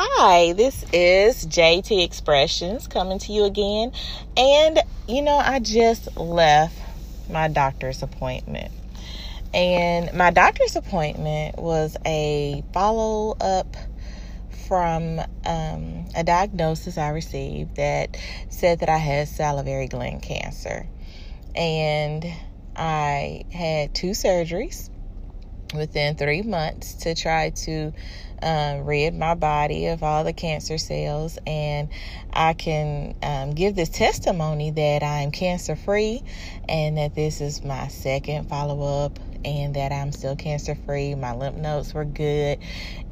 Hi, this is JT Expressions coming to you again. And, you know, I just left my doctor's appointment. And my doctor's appointment was a follow up from um, a diagnosis I received that said that I had salivary gland cancer. And I had two surgeries within three months to try to um, rid my body of all the cancer cells, and I can um, give this testimony that I'm cancer free and that this is my second follow up. And that I'm still cancer free. My lymph nodes were good,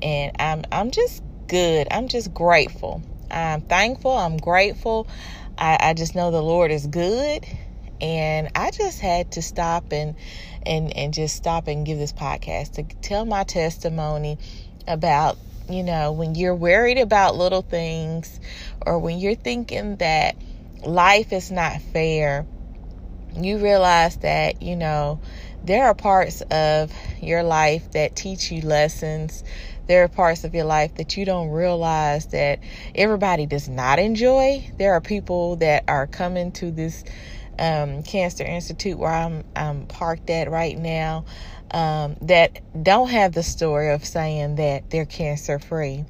and I'm I'm just good. I'm just grateful. I'm thankful. I'm grateful. I, I just know the Lord is good, and I just had to stop and and and just stop and give this podcast to tell my testimony about you know when you're worried about little things or when you're thinking that life is not fair you realize that you know there are parts of your life that teach you lessons. There are parts of your life that you don't realize that everybody does not enjoy. There are people that are coming to this um, Cancer Institute where I'm, I'm parked at right now um, that don't have the story of saying that they're cancer free.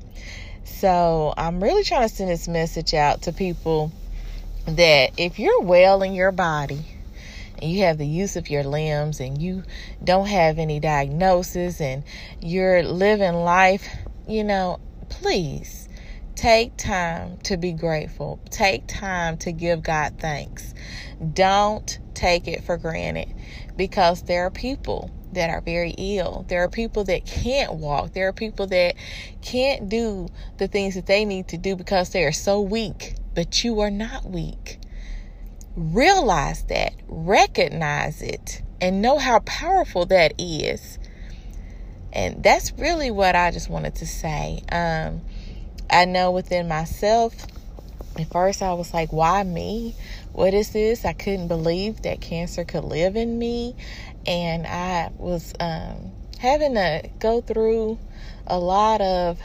So I'm really trying to send this message out to people that if you're well in your body, and you have the use of your limbs and you don't have any diagnosis and you're living life, you know, please Take time to be grateful. Take time to give God thanks. Don't take it for granted because there are people that are very ill. There are people that can't walk. There are people that can't do the things that they need to do because they are so weak. But you are not weak. Realize that, recognize it, and know how powerful that is. And that's really what I just wanted to say. Um, I know within myself, at first I was like, why me? What is this? I couldn't believe that cancer could live in me. And I was um, having to go through a lot of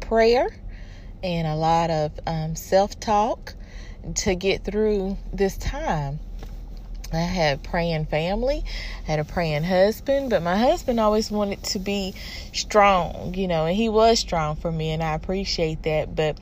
prayer and a lot of um, self talk to get through this time. I had praying family, I had a praying husband, but my husband always wanted to be strong, you know, and he was strong for me and I appreciate that, but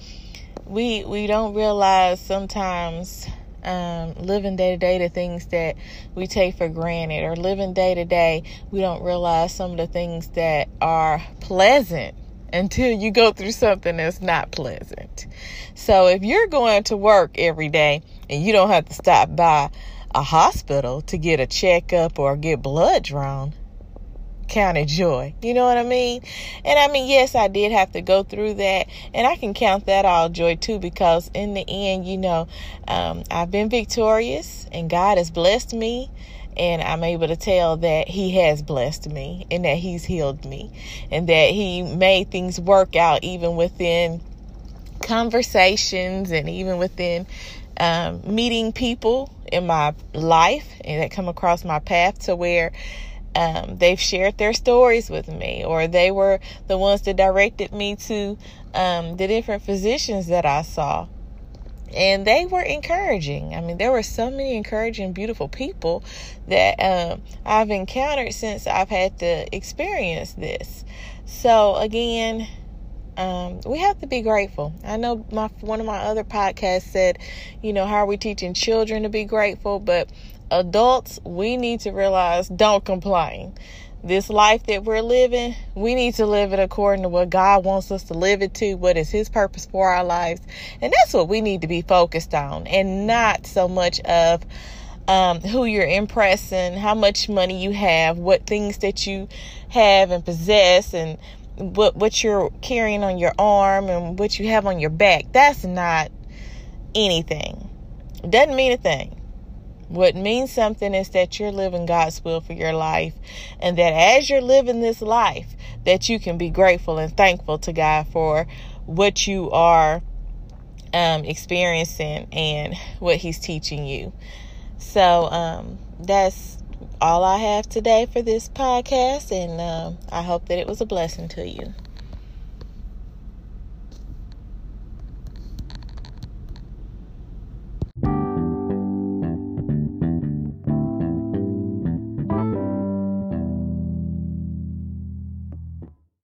we we don't realize sometimes um, living day to day the things that we take for granted or living day to day we don't realize some of the things that are pleasant until you go through something that's not pleasant. So if you're going to work every day and you don't have to stop by a hospital to get a checkup or get blood drawn counted joy. You know what I mean? And I mean, yes, I did have to go through that, and I can count that all joy too because in the end, you know, um, I've been victorious and God has blessed me. And I'm able to tell that He has blessed me and that He's healed me and that He made things work out even within conversations and even within um, meeting people in my life and that come across my path to where um, they've shared their stories with me or they were the ones that directed me to um, the different physicians that I saw. And they were encouraging. I mean, there were so many encouraging, beautiful people that um, I've encountered since I've had to experience this. So, again, um, we have to be grateful. I know my one of my other podcasts said, you know, how are we teaching children to be grateful? But adults, we need to realize don't complain. This life that we're living, we need to live it according to what God wants us to live it to, what is His purpose for our lives. And that's what we need to be focused on, and not so much of um, who you're impressing, how much money you have, what things that you have and possess, and what what you're carrying on your arm and what you have on your back that's not anything. It doesn't mean a thing. What means something is that you're living God's will for your life and that as you're living this life that you can be grateful and thankful to God for what you are um, experiencing and what he's teaching you. So um, that's all I have today for this podcast, and uh, I hope that it was a blessing to you.